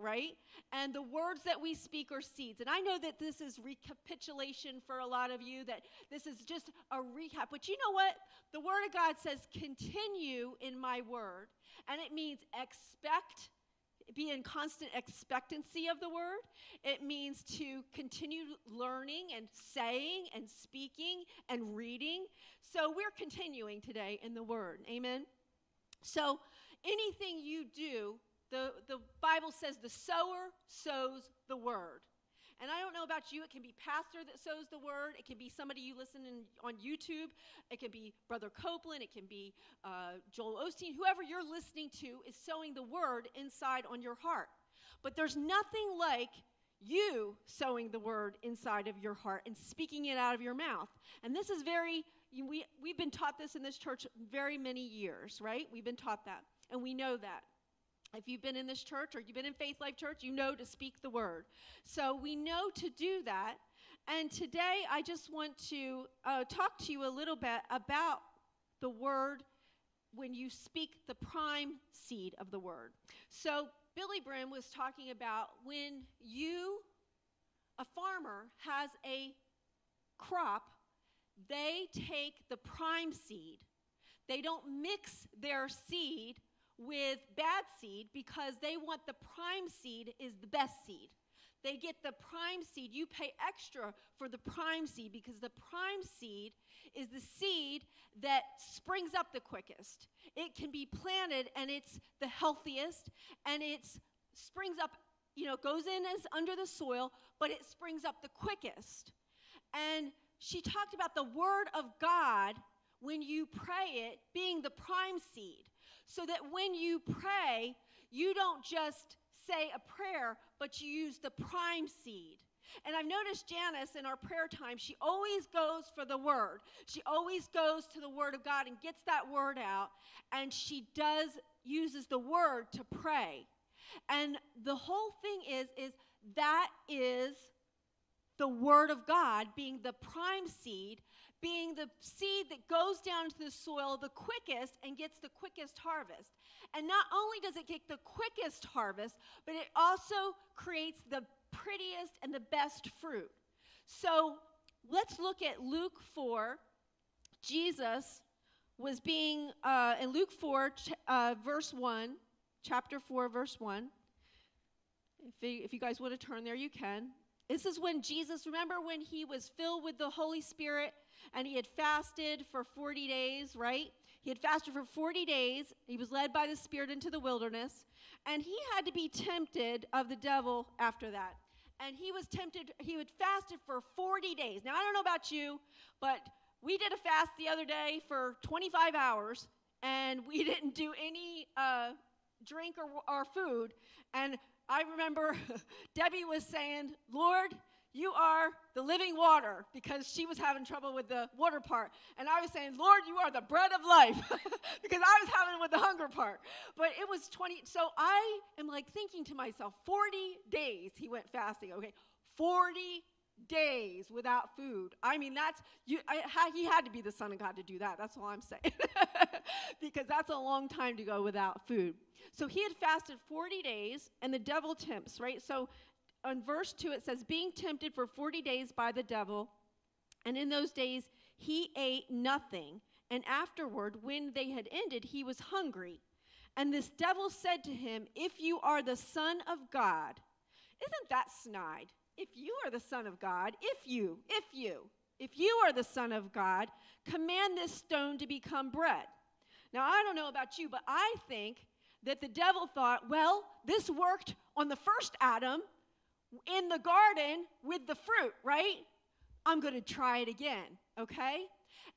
right? And the words that we speak are seeds. And I know that this is recapitulation for a lot of you, that this is just a recap. But you know what? The Word of God says, continue in my word. And it means expect be in constant expectancy of the word. It means to continue learning and saying and speaking and reading. So we're continuing today in the word. Amen. So anything you do, the, the Bible says the sower sows the word. And I don't know about you, it can be pastor that sows the word. It can be somebody you listen in, on YouTube. It can be Brother Copeland. It can be uh, Joel Osteen. Whoever you're listening to is sowing the word inside on your heart. But there's nothing like you sowing the word inside of your heart and speaking it out of your mouth. And this is very, we, we've been taught this in this church very many years, right? We've been taught that. And we know that. If you've been in this church or you've been in Faith Life Church, you know to speak the word. So we know to do that. And today I just want to uh, talk to you a little bit about the word when you speak the prime seed of the word. So Billye Brim was talking about when you, a farmer, has a crop, they take the prime seed. They don't mix their seed with bad seed because they want the prime seed is the best seed. They get the prime seed. You pay extra for the prime seed because the prime seed is the seed that springs up the quickest. It can be planted and it's the healthiest and it springs up, you know, goes in as under the soil, but it springs up the quickest. And she talked about the word of God when you pray it being the prime seed so that when you pray, you don't just say a prayer, but you use the prime seed. And I've noticed Janice in our prayer time, she always goes for the word. She always goes to the word of God and gets that word out, and she does uses the word to pray. And the whole thing is is that is the word of God being the prime seed being the seed that goes down to the soil the quickest and gets the quickest harvest. And not only does it get the quickest harvest, but it also creates the prettiest and the best fruit. So let's look at Luke 4. Jesus was being, uh, in Luke 4, ch- uh, verse 1, chapter 4, verse 1. If, if you guys want to turn there, you can. This is when Jesus, remember when he was filled with the Holy Spirit and he had fasted for 40 days, right? He had fasted for 40 days. He was led by the Spirit into the wilderness, and he had to be tempted of the devil after that. And he was tempted, he had fasted for 40 days. Now, I don't know about you, but we did a fast the other day for 25 hours, and we didn't do any uh, drink or, or food. And I remember Debbie was saying, Lord, you are the living water because she was having trouble with the water part. And I was saying, Lord, you are the bread of life because I was having with the hunger part. But it was 20. So I am like thinking to myself, 40 days he went fasting. Okay, 40 days without food. I mean, that's, you, I, he had to be the Son of God to do that. That's all I'm saying. because that's a long time to go without food. So he had fasted 40 days, and the devil tempts, right? So on verse 2, it says, Being tempted for 40 days by the devil, and in those days he ate nothing. And afterward, when they had ended, he was hungry. And this devil said to him, If you are the Son of God, isn't that snide? If you are the Son of God, if you, if you, if you are the Son of God, command this stone to become bread. Now, I don't know about you, but I think that the devil thought, well, this worked on the first Adam, in the garden with the fruit, right? I'm going to try it again, okay?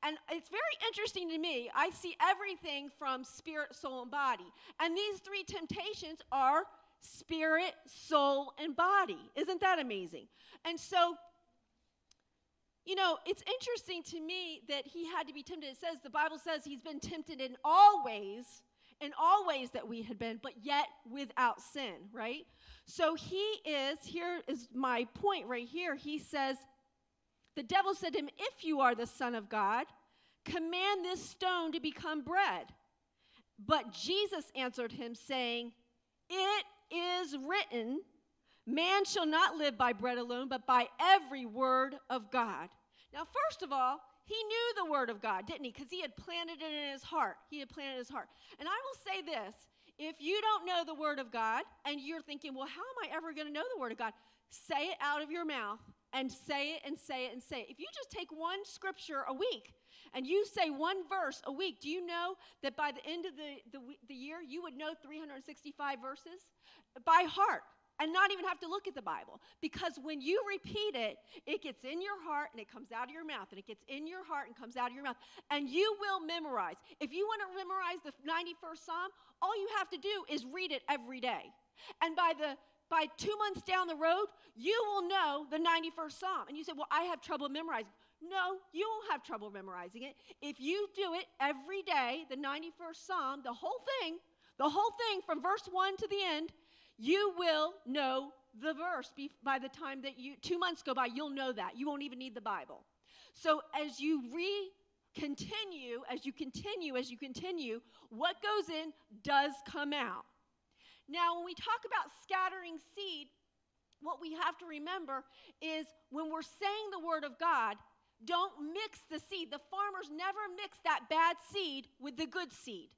And it's very interesting to me. I see everything from spirit, soul, and body. And these three temptations are spirit, soul, and body. Isn't that amazing? And so, you know, it's interesting to me that he had to be tempted. It says, the Bible says he's been tempted in all ways, in all ways that we had been, but yet without sin, right? So he is, here is my point right here. He says, The devil said to him, If you are the Son of God, command this stone to become bread. But Jesus answered him, saying, It is written, man shall not live by bread alone, but by every word of God. Now, first of all, he knew the word of God, didn't he? Because he had planted it in his heart. He had planted his heart. And I will say this if you don't know the word of God and you're thinking, well, how am I ever going to know the word of God? Say it out of your mouth and say it and say it and say it. If you just take one scripture a week and you say one verse a week, do you know that by the end of the, the, the year, you would know 365 verses by heart? And not even have to look at the Bible. Because when you repeat it, it gets in your heart and it comes out of your mouth, and it gets in your heart and comes out of your mouth. And you will memorize. If you want to memorize the 91st Psalm, all you have to do is read it every day. And by the by two months down the road, you will know the 91st Psalm. And you say, Well, I have trouble memorizing. No, you won't have trouble memorizing it. If you do it every day, the 91st Psalm, the whole thing, the whole thing from verse 1 to the end, you will know the verse by the time that you, two months go by, you'll know that. You won't even need the Bible. So as you re continue, as you continue, as you continue, what goes in does come out. Now, when we talk about scattering seed, what we have to remember is when we're saying the word of God, don't mix the seed. The farmers never mix that bad seed with the good seed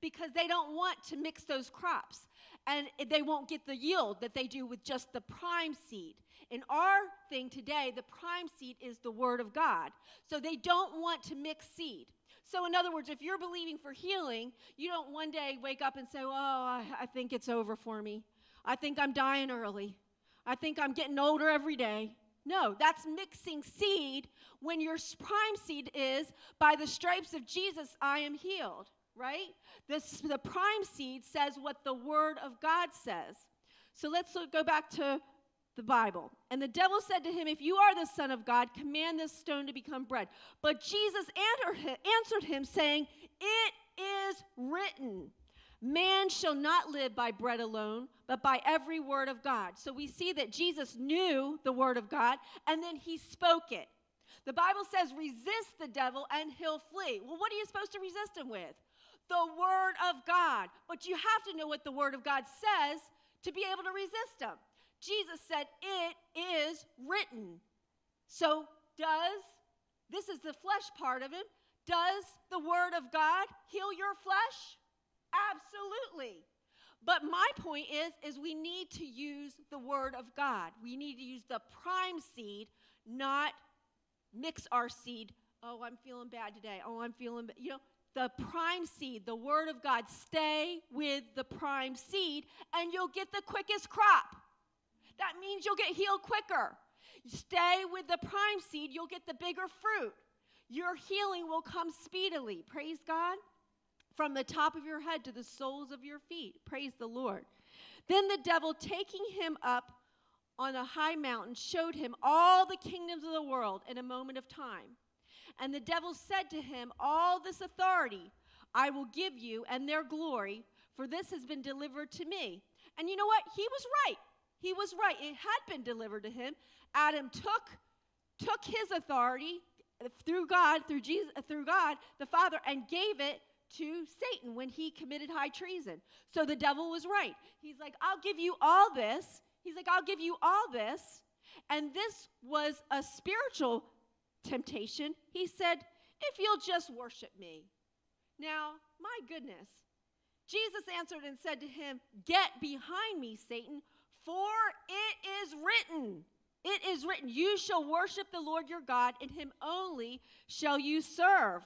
because they don't want to mix those crops and they won't get the yield that they do with just the prime seed. In our thing today, the prime seed is the Word of God. So they don't want to mix seed. So, in other words, if you're believing for healing, you don't one day wake up and say, Oh, I, I think it's over for me. I think I'm dying early. I think I'm getting older every day. No, that's mixing seed when your prime seed is, by the stripes of Jesus, I am healed right? This, the prime seed says what the word of God says. So let's look, go back to the Bible. And the devil said to him, If you are the Son of God, command this stone to become bread. But Jesus answered him, saying, It is written, Man shall not live by bread alone, but by every word of God. So we see that Jesus knew the word of God, and then he spoke it. The Bible says, Resist the devil, and he'll flee. Well, what are you supposed to resist him with? The Word of God. But you have to know what the Word of God says to be able to resist them. Jesus said, It is written. So, does, this is the flesh part of it, does the Word of God heal your flesh? Absolutely. But my point is, is we need to use the Word of God. We need to use the prime seed, not mix our seed. Oh, I'm feeling bad today. Oh, I'm feeling, bad. you know, the prime seed, the Word of God. Stay with the prime seed, and you'll get the quickest crop. That means you'll get healed quicker. Stay with the prime seed, you'll get the bigger fruit. Your healing will come speedily. Praise God. From the top of your head to the soles of your feet. Praise the Lord. Then the devil, taking him up on a high mountain, showed him all the kingdoms of the world in a moment of time. And the devil said to him, All this authority I will give you and their glory, for this has been delivered to me. And you know what? He was right. He was right. It had been delivered to him. Adam took, took his authority through God, through Jesus, uh, through God, the Father, and gave it to Satan when he committed high treason. So the devil was right. He's like, I'll give you all this. He's like, I'll give you all this. And this was a spiritual temptation. He said, If you'll just worship me. Now, my goodness. Jesus answered and said to him, Get behind me, Satan, for it is written. It is written, You shall worship the Lord your God, and him only shall you serve.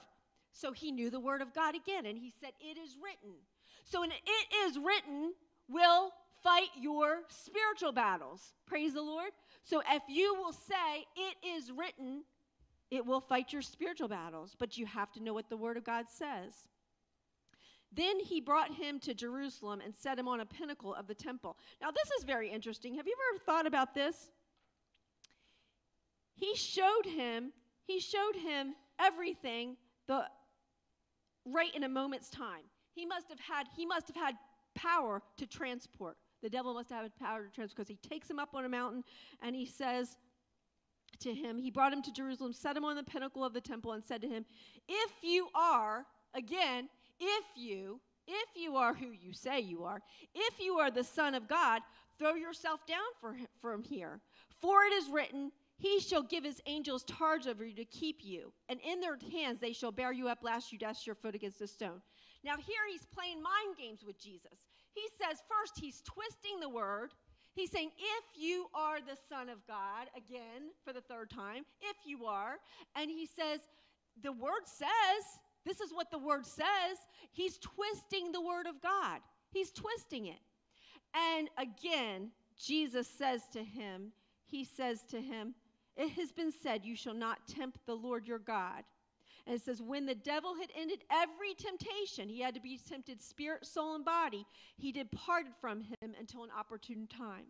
So he knew the word of God again, and he said, It is written. So, an it is written will fight your spiritual battles. Praise the Lord. So, if you will say, It is written, it will fight your spiritual battles, but you have to know what the Word of God says. Then he brought him to Jerusalem and set him on a pinnacle of the temple. Now, this is very interesting. Have you ever thought about this? He showed him, he showed him everything the right in a moment's time. He must have had, he must have had power to transport. The devil must have had power to transport because he takes him up on a mountain and he says, to him. He brought him to Jerusalem, set him on the pinnacle of the temple, and said to him, If you are, again, if you, If you are who you say you are, if you are the Son of God, throw yourself down from here. For it is written, He shall give His angels charge over you to keep you, and in their hands they shall bear you up, lest you dash your foot against a stone. Now, here he's playing mind games with Jesus. He says, first, he's twisting the word. He's saying, if you are the Son of God, again, for the third time, if you are. And he says, the word says, this is what the word says. He's twisting the word of God, he's twisting it. And again, Jesus says to him, He says to him, It has been said, You shall not tempt the Lord your God. And it says, When the devil had ended every temptation, he had to be tempted spirit, soul, and body, he departed from him until an opportune time.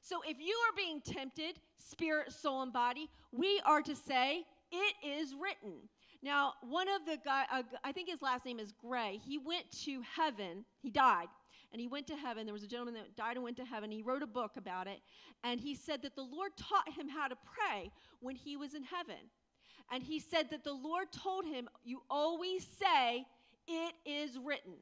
So if you are being tempted, spirit, soul, and body, we are to say, It is written. Now, one of the guy, uh, I think his last name is Gray, he went to heaven, he died, and he went to heaven. There was a gentleman that died and went to heaven. He wrote a book about it, and he said that the Lord taught him how to pray when he was in heaven. And he said that the Lord told him, You always say, It is written.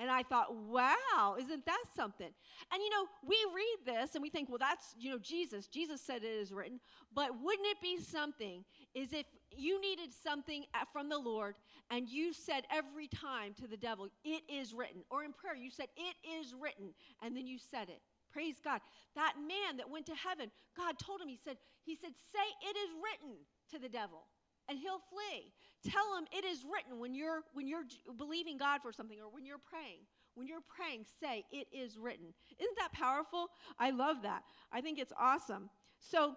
And I thought, wow, isn't that something? And you know, we read this and we think, well, that's, you know, Jesus. Jesus said it is written. But wouldn't it be something is if you needed something from the Lord and you said every time to the devil, it is written. Or in prayer, you said, it is written. And then you said it. Praise God. That man that went to heaven, God told him, he said, he said, say it is written to the devil and he'll flee. Tell him it is written when you're when you're believing God for something or when you're praying. When you're praying, say it is written. Isn't that powerful? I love that. I think it's awesome. So,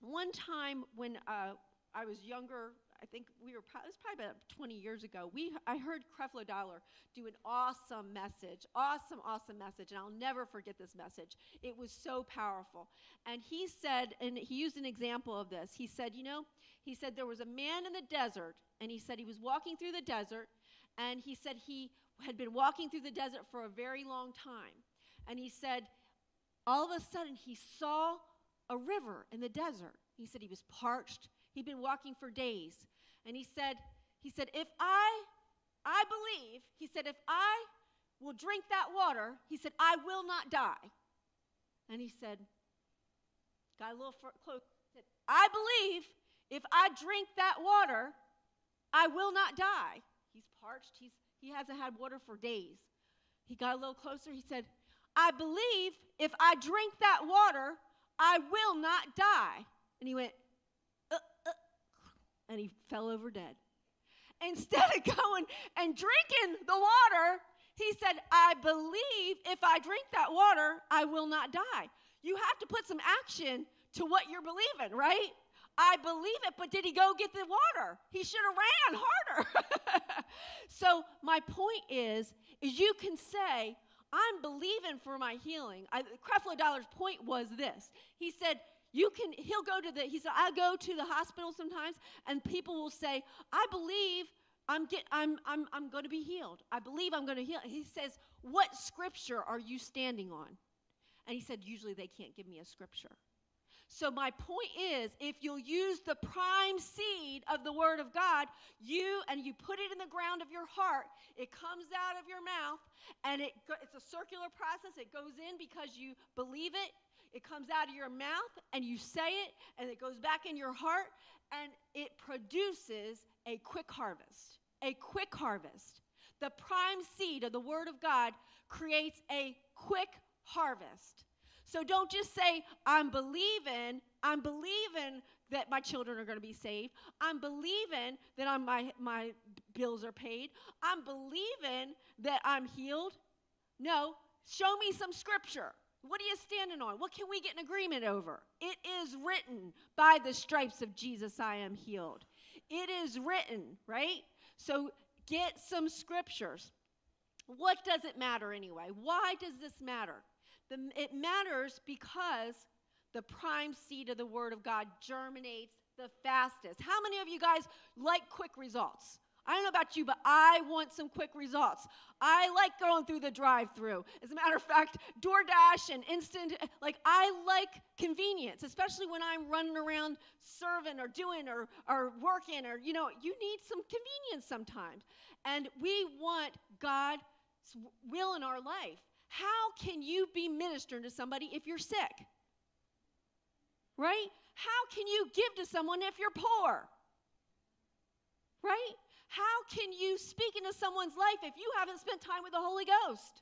one time when uh, I was younger, I think we were it was probably about 20 years ago. We I heard Creflo Dollar do an awesome message, awesome, awesome message, and I'll never forget this message. It was so powerful. And he said, and he used an example of this. He said, you know, he said there was a man in the desert, and he said he was walking through the desert, and he said he had been walking through the desert for a very long time. And he said, all of a sudden, he saw a river in the desert. He said he was parched. He'd been walking for days. And he said, he said, if I, I believe, he said, if I will drink that water, he said, I will not die. And he said, got a little close, said, I believe if I drink that water, I will not die. He's parched. He's, he hasn't had water for days. He got a little closer. He said, I believe if I drink that water, I will not die. And he went, and he fell over dead. Instead of going and drinking the water, he said, I believe if I drink that water, I will not die. You have to put some action to what you're believing, right? I believe it, but did he go get the water? He should have ran harder. so my point is, is you can say, I'm believing for my healing. I, Creflo Dollar's point was this. He said, you can, he'll go to the, he said, I go to the hospital sometimes and people will say, I believe I'm, get, I'm, I'm, I'm going to be healed. I believe I'm going to heal. He says, what scripture are you standing on? And he said, usually they can't give me a scripture. So, my point is if you'll use the prime seed of the Word of God, you and you put it in the ground of your heart, it comes out of your mouth, and it, it's a circular process. It goes in because you believe it, it comes out of your mouth, and you say it, and it goes back in your heart, and it produces a quick harvest. A quick harvest. The prime seed of the Word of God creates a quick harvest. So don't just say, I'm believing, I'm believing that my children are going to be saved. I'm believing that I'm, my, my bills are paid. I'm believing that I'm healed. No, show me some scripture. What are you standing on? What can we get an agreement over? It is written, by the stripes of Jesus I am healed. It is written, right? So get some scriptures. What does it matter anyway? Why does this matter? The, it matters because the prime seed of the Word of God germinates the fastest. How many of you guys like quick results? I don't know about you, but I want some quick results. I like going through the drive through. As a matter of fact, DoorDash and instant, like, I like convenience, especially when I'm running around serving or doing or, or working or, you know, you need some convenience sometimes. And we want God's will in our life. How can you be ministering to somebody if you're sick? Right? How can you give to someone if you're poor? Right? How can you speak into someone's life if you haven't spent time with the Holy Ghost?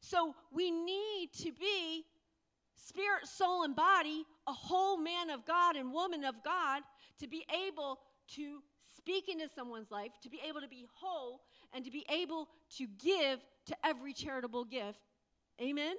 So we need to be spirit, soul, and body, a whole man of God and woman of God, to be able to speak into someone's life, to be able to be whole, and to be able to give to every charitable gift. Amen?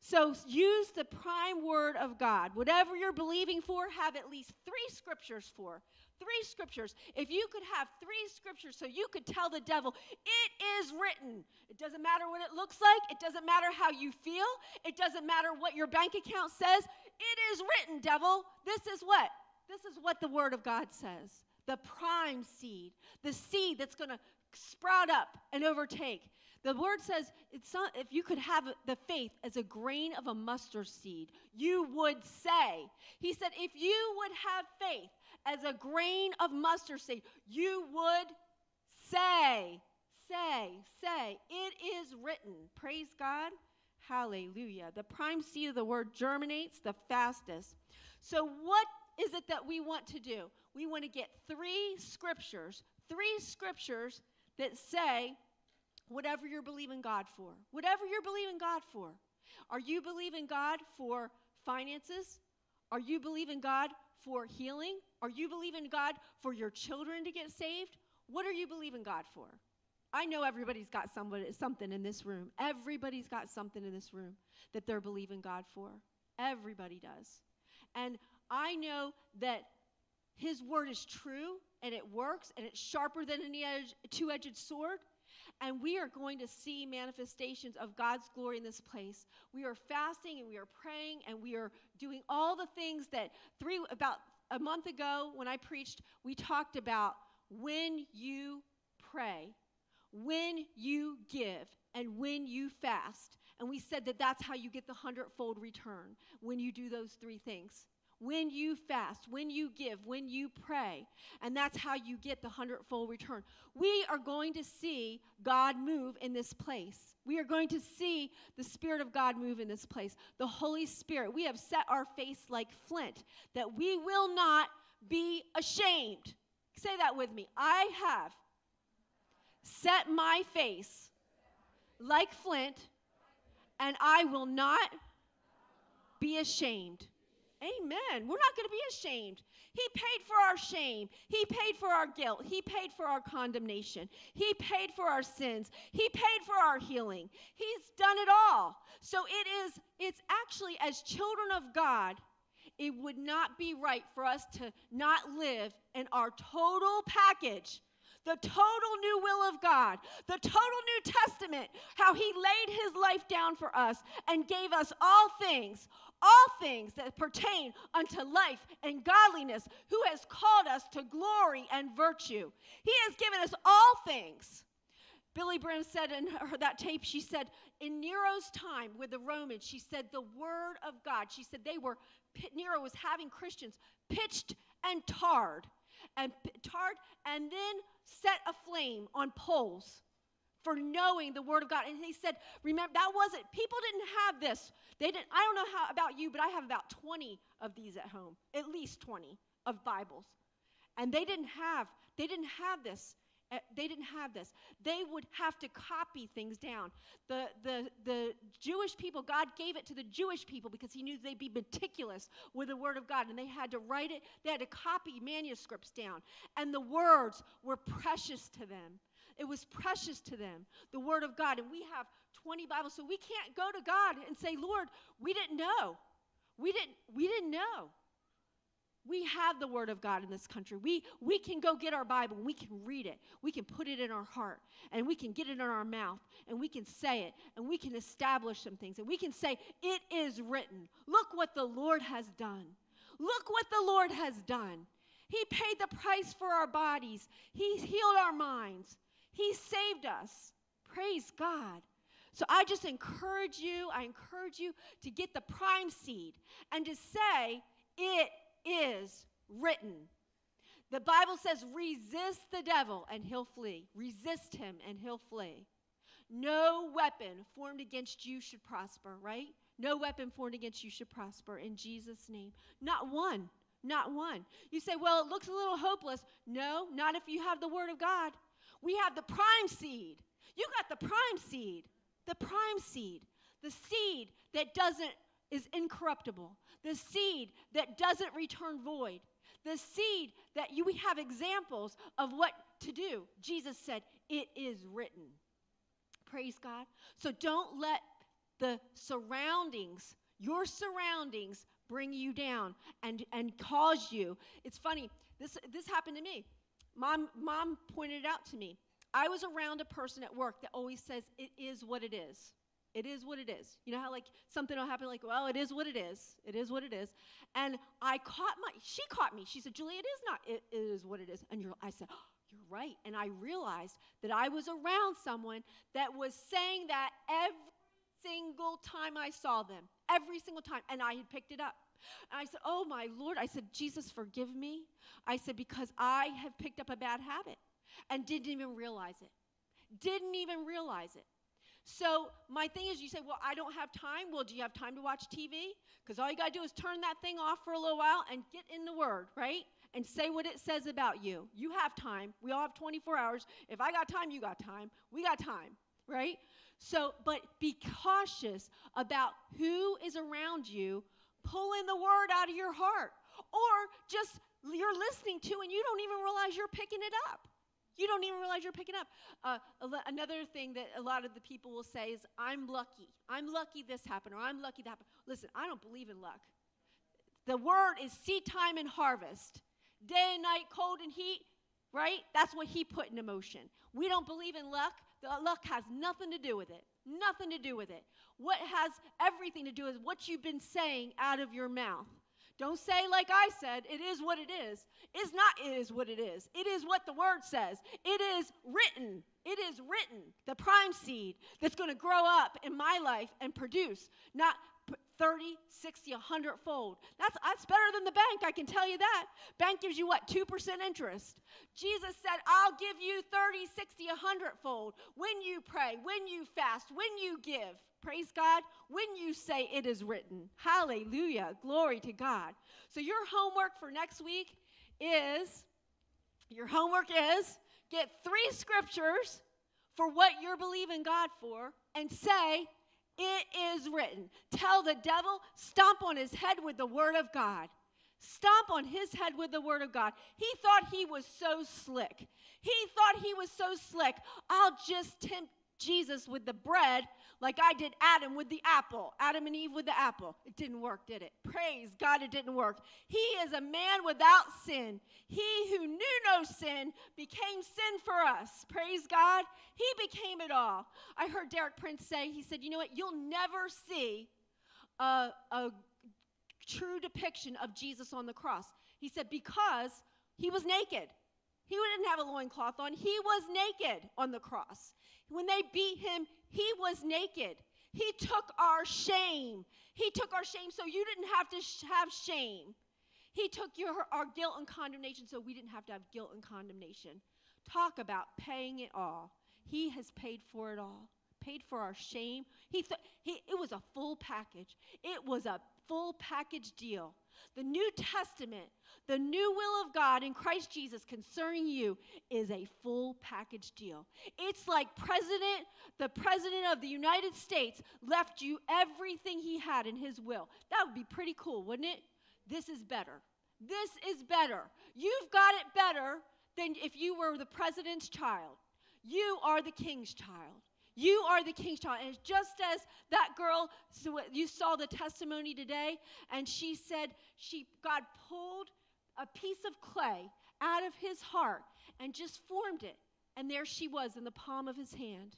So use the prime word of God. Whatever you're believing for, have at least three scriptures for. Three scriptures. If you could have three scriptures so you could tell the devil, it is written. It doesn't matter what it looks like. It doesn't matter how you feel. It doesn't matter what your bank account says. It is written, devil. This is what? This is what the word of God says. The prime seed, the seed that's going to sprout up and overtake. The word says it's not, if you could have the faith as a grain of a mustard seed, you would say. He said, if you would have faith as a grain of mustard seed, you would say, say, say, it is written. Praise God. Hallelujah. The prime seed of the word germinates the fastest. So, what is it that we want to do? We want to get three scriptures, three scriptures that say whatever you're believing God for. Whatever you're believing God for. Are you believing God for finances? Are you believing God for healing? Are you believing God for your children to get saved? What are you believing God for? I know everybody's got somebody, something in this room. Everybody's got something in this room that they're believing God for. Everybody does. And I know that His word is true and it works and it's sharper than any two edged sword. And we are going to see manifestations of God's glory in this place. We are fasting and we are praying and we are doing all the things that three about a month ago when I preached, we talked about when you pray, when you give, and when you fast. And we said that that's how you get the hundredfold return when you do those three things when you fast, when you give, when you pray. And that's how you get the hundredfold return. We are going to see God move in this place. We are going to see the Spirit of God move in this place. The Holy Spirit. We have set our face like flint, that we will not be ashamed. Say that with me. I have set my face like flint, and I will not be ashamed. Amen. We're not going to be ashamed. He paid for our shame. He paid for our guilt. He paid for our condemnation. He paid for our sins. He paid for our healing. He's done it all. So it is it's actually as children of God, it would not be right for us to not live in our total package the total new will of God, the total New Testament, how He laid His life down for us and gave us all things, all things that pertain unto life and godliness, who has called us to glory and virtue. He has given us all things. Billye Brim said in her, that tape, she said, in Nero's time with the Romans, she said, the word of God, she said they were, Nero was having Christians pitched and tarred, and tarred, and then set a flame on poles for knowing the word of God. And he said, remember, that wasn't, people didn't have this. They didn't, I don't know how about you, but I have about 20 of these at home, at least 20 of Bibles. And they didn't have, they didn't have this. Uh, they didn't have this. They would have to copy things down. The, the, the Jewish people, God gave it to the Jewish people because He knew they'd be meticulous with the Word of God. And they had to write it, they had to copy manuscripts down. And the words were precious to them. It was precious to them, the Word of God. And we have 20 Bibles, so we can't go to God and say, Lord, we didn't know. We didn't, we didn't know. We have the Word of God in this country. We, we can go get our Bible we can read it. We can put it in our heart and we can get it in our mouth and we can say it and we can establish some things and we can say, It is written. Look what the Lord has done. Look what the Lord has done. He paid the price for our bodies, He healed our minds, he saved us. Praise God. So I just encourage you, I encourage you to get the prime seed and to say, It is written. The Bible says, resist the devil and he'll flee. Resist him and he'll flee. no weapon formed against you should prosper, right? No weapon formed against you should prosper in Jesus' name. Not one. Not one. You say, well, it looks a little hopeless. No, not if you have the Word of God. We have the prime seed. You got the prime seed. The prime seed. The seed that doesn't is incorruptible. The seed that doesn't return void. The seed that you we have examples of what to do. Jesus said, "It is written." Praise God. So don't let the surroundings, your surroundings bring you down and and cause you. It's funny. This this happened to me. Mom mom pointed it out to me. I was around a person at work that always says it is what it is. It is what it is. You know how like something will happen like, well, it is what it is. It is what it is. And I caught my she caught me. She said, "Julie, it is not it, it is what it is." And you're I said, oh, "You're right." And I realized that I was around someone that was saying that every single time I saw them. Every single time and I had picked it up. And I said, "Oh my Lord." I said, "Jesus, forgive me." I said because I have picked up a bad habit and didn't even realize it. Didn't even realize it. So my thing is, you say, well, I don't have time. Well, do you have time to watch TV? Because all you got to do is turn that thing off for a little while and get in the Word, right? And say what it says about you. You have time. We all have 24 hours. If I got time, you got time. We got time, right? So, but be cautious about who is around you pulling the Word out of your heart. Or just you're listening to and you don't even realize you're picking it up. You don't even realize you're picking up. Uh, another thing that a lot of the people will say is, I'm lucky. I'm lucky this happened, or I'm lucky that happened. Listen, I don't believe in luck. The word is seed time and harvest. Day and night, cold and heat, right? That's what he put into motion. We don't believe in luck. The luck has nothing to do with it. Nothing to do with it. What has everything to do with what you've been saying out of your mouth. Don't say, like I said, it is what it is. It's not, it is what it is. It is what the word says. It is written. It is written, the prime seed that's going to grow up in my life and produce, not 30, 60, 100 fold. That's, that's better than the bank, I can tell you that. Bank gives you what, 2% interest. Jesus said, I'll give you 30, 60, 100 fold when you pray, when you fast, when you give. Praise God. When you say it is written. Hallelujah. Glory to God. So, your homework for next week is your homework is get three scriptures for what you're believing God for and say, It is written. Tell the devil, stomp on his head with the word of God. Stomp on his head with the word of God. He thought he was so slick. He thought he was so slick. I'll just tempt Jesus with the bread like I did Adam with the apple, Adam and Eve with the apple. It didn't work, did it? Praise God, it didn't work. He is a man without sin. He who knew no sin became sin for us. Praise God. He became it all. I heard Derek Prince say, he said, You know what? You'll never see a, a true depiction of Jesus on the cross. He said, Because he was naked. He didn't have a loincloth on. He was naked on the cross. When they beat him, he was naked. He took our shame. He took our shame so you didn't have to sh- have shame. He took your, our guilt and condemnation so we didn't have to have guilt and condemnation. Talk about paying it all. He has paid for it all. Paid for our shame. He, th- he it was a full package. It was a full package deal. The New Testament, the new will of God in Christ Jesus concerning you is a full package deal. It's like president, the president of the United States left you everything he had in his will. That would be pretty cool, wouldn't it? This is better. This is better. You've got it better than if you were the president's child. You are the king's child. You are the king's child. And just as that girl, you saw the testimony today, and she said she God pulled a piece of clay out of his heart and just formed it. And there she was in the palm of his hand.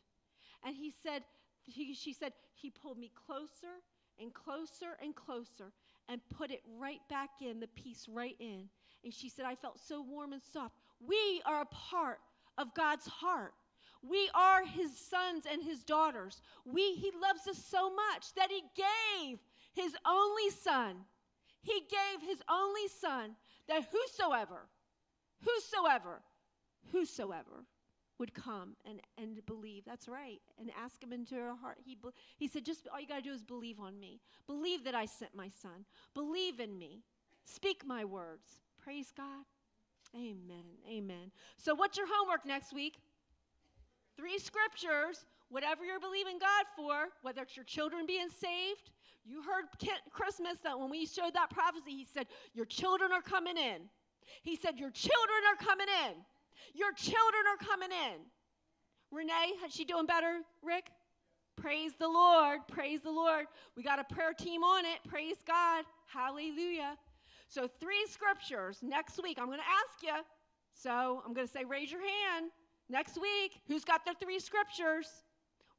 And he said, he, she said, he pulled me closer and closer and closer and put it right back in, the piece right in. And she said, I felt so warm and soft. We are a part of God's heart. We are his sons and his daughters. We, he loves us so much that he gave his only son. He gave his only son that whosoever, whosoever, whosoever would come and, and believe. That's right. And ask him into her heart. He, he said, just all you got to do is believe on me. Believe that I sent my son. Believe in me. Speak my words. Praise God. Amen. Amen. So, what's your homework next week? Three scriptures, whatever you're believing God for, whether it's your children being saved. You heard Christmas that when we showed that prophecy, he said, Your children are coming in. He said, Your children are coming in. Your children are coming in. Renee, is she doing better, Rick? Praise the Lord. Praise the Lord. We got a prayer team on it. Praise God. Hallelujah. So, three scriptures next week. I'm going to ask you. So, I'm going to say, raise your hand next week. Who's got the three scriptures?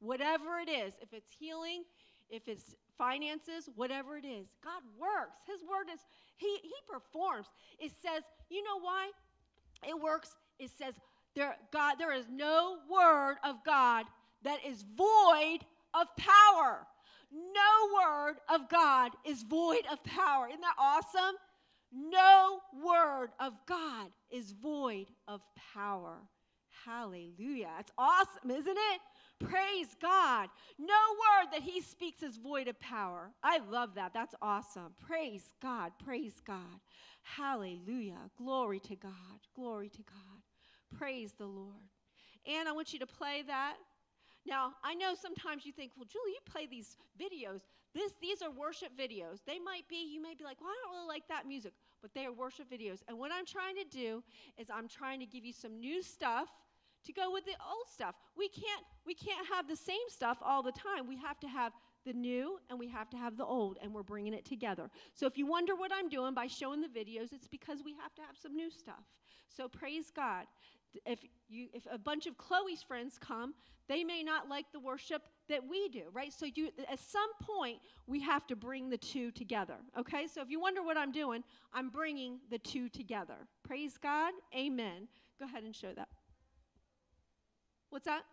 Whatever it is, if it's healing, if it's finances, whatever it is, God works. His word is, He, he performs. It says, you know why? It works. It says, there, God, there is no word of God that is void of power. No word of God is void of power. Isn't that awesome? No word of God is void of power. Hallelujah. It's awesome, isn't it? Praise God. No word that he speaks is void of power. I love that. That's awesome. Praise God. Praise God. Hallelujah. Glory to God. Glory to God. Praise the Lord. And I want you to play that. Now, I know sometimes you think, well, Julie, you play these videos. This, these are worship videos. They might be, you may be like, well, I don't really like that music, but they are worship videos. And what I'm trying to do is I'm trying to give you some new stuff to go with the old stuff. We can't we can't have the same stuff all the time. We have to have the new and we have to have the old and we're bringing it together. So if you wonder what I'm doing by showing the videos, it's because we have to have some new stuff. So praise God. If you if a bunch of Chloe's friends come, they may not like the worship that we do, right? So you at some point we have to bring the two together. Okay? So if you wonder what I'm doing, I'm bringing the two together. Praise God. Amen. Go ahead and show that. What's that?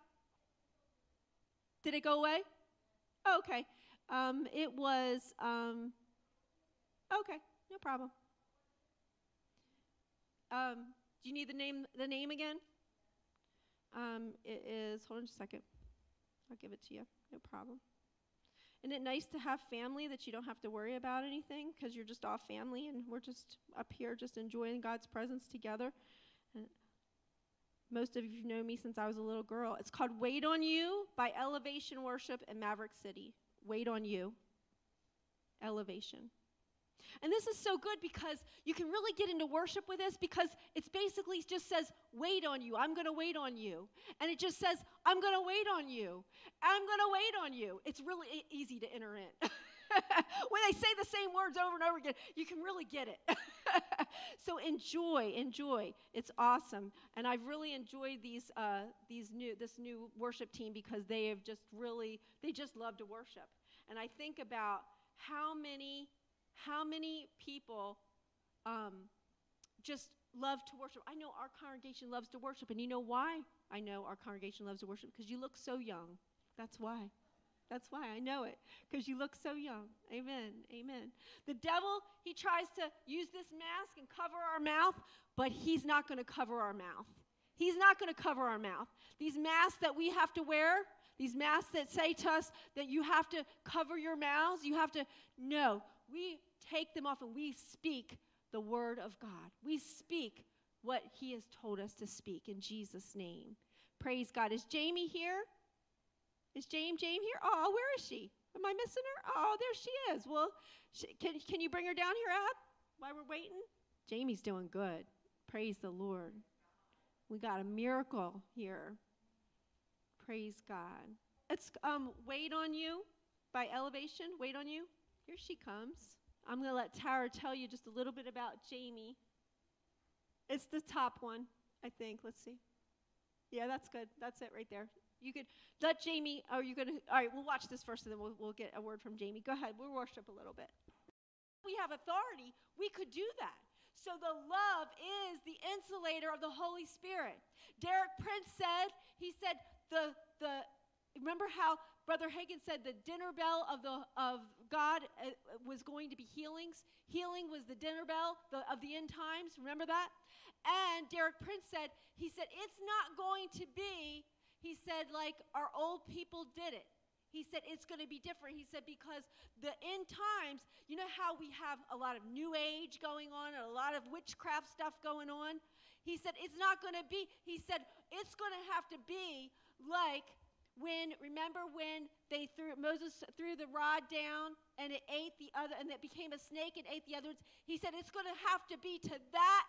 Did it go away? Oh, okay. Um, it was, um, okay, no problem. Um, do you need the name, the name again? Um, it is, hold on just a second. I'll give it to you, no problem. Isn't it nice to have family that you don't have to worry about anything because you're just all family and we're just up here just enjoying God's presence together? And most of you know me since I was a little girl. It's called Wait on You by Elevation Worship in Maverick City. Wait on You. Elevation. And this is so good because you can really get into worship with this because it's basically just says, wait on you. I'm going to wait on you. And it just says, I'm going to wait on you. I'm going to wait on you. It's really easy to enter in. when they say the same words over and over again, you can really get it. so enjoy, enjoy. It's awesome, and I've really enjoyed these uh, these new this new worship team because they have just really they just love to worship. And I think about how many how many people um, just love to worship. I know our congregation loves to worship, and you know why? I know our congregation loves to worship because you look so young. That's why. That's why I know it, because you look so young. Amen. Amen. The devil, he tries to use this mask and cover our mouth, but he's not going to cover our mouth. He's not going to cover our mouth. These masks that we have to wear, these masks that say to us that you have to cover your mouths, you have to, no, we take them off and we speak the word of God. We speak what he has told us to speak in Jesus' name. Praise God. Is Jamie here? Is Jane Jane here? Oh, where is she? Am I missing her? Oh, there she is. Well, she, can, can you bring her down here, Ab, while we're waiting? Jamie's doing good. Praise the Lord. We got a miracle here. Praise God. It's um, Wait on You by Elevation. Wait on You. Here she comes. I'm going to let Tara tell you just a little bit about Jamie. It's the top one, I think. Let's see. Yeah, that's good. That's it right there. You could let Jamie, are you going to, all right, we'll watch this first and then we'll, we'll get a word from Jamie. Go ahead, we'll worship a little bit. We have authority, we could do that. So the love is the insulator of the Holy Spirit. Derek Prince said, he said, the, the, remember how Brother Hagin said the dinner bell of the of God uh, was going to be healings. Healing was the dinner bell the, of the end times. Remember that? And Derek Prince said, he said, it's not going to be, he said, like our old people did it. He said it's going to be different. He said because the end times, you know how we have a lot of new age going on and a lot of witchcraft stuff going on? He said it's not going to be, he said it's going to have to be like when remember when they threw Moses threw the rod down and it ate the other and it became a snake and ate the other ones. He said it's going to have to be to that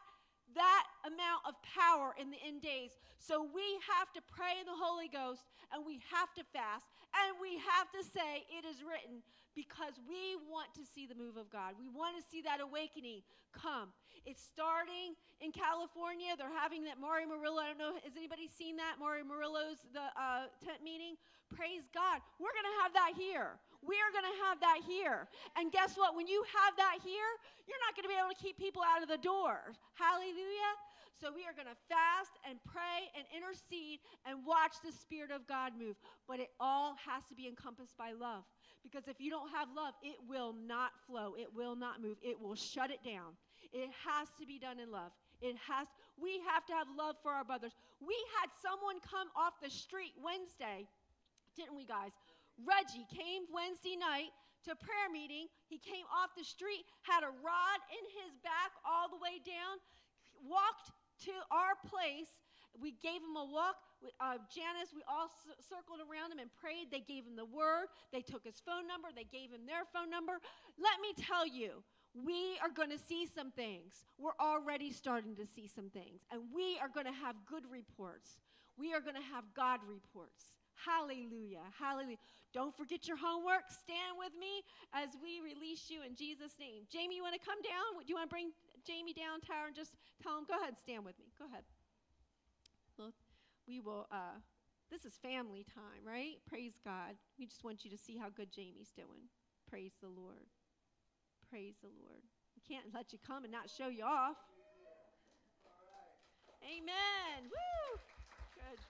that amount of power in the end days. So we have to pray in the Holy Ghost and we have to fast and we have to say it is written because we want to see the move of God. We want to see that awakening come. It's starting in California. They're having that Mario Murillo. I don't know, has anybody seen that? Mario Murillo's the uh, tent meeting. Praise God. We're going to have that here. We are going to have that here. And guess what? When you have that here, you're not going to be able to keep people out of the door. Hallelujah. So we are going to fast and pray and intercede and watch the Spirit of God move. But it all has to be encompassed by love. Because if you don't have love, it will not flow. It will not move. It will shut it down. It has to be done in love. It has we have to have love for our brothers. We had someone come off the street Wednesday, didn't we guys? Reggie came Wednesday night to prayer meeting. He came off the street, had a rod in his back all the way down, walked to our place. We gave him a walk. Uh, Janice, we all c- circled around him and prayed. They gave him the word. They took his phone number. They gave him their phone number. Let me tell you, we are going to see some things. We're already starting to see some things. And we are going to have good reports. We are going to have God reports. Hallelujah. Hallelujah. Don't forget your homework. Stand with me as we release you in Jesus' name. Jamie, you want to come down? Do you want to bring Jamie down, Tower, and just tell him, go ahead and stand with me. Go ahead. Well, we will, uh, this is family time, right? Praise God. We just want you to see how good Jamie's doing. Praise the Lord. Praise the Lord. We can't let you come and not show you off. Amen. Woo!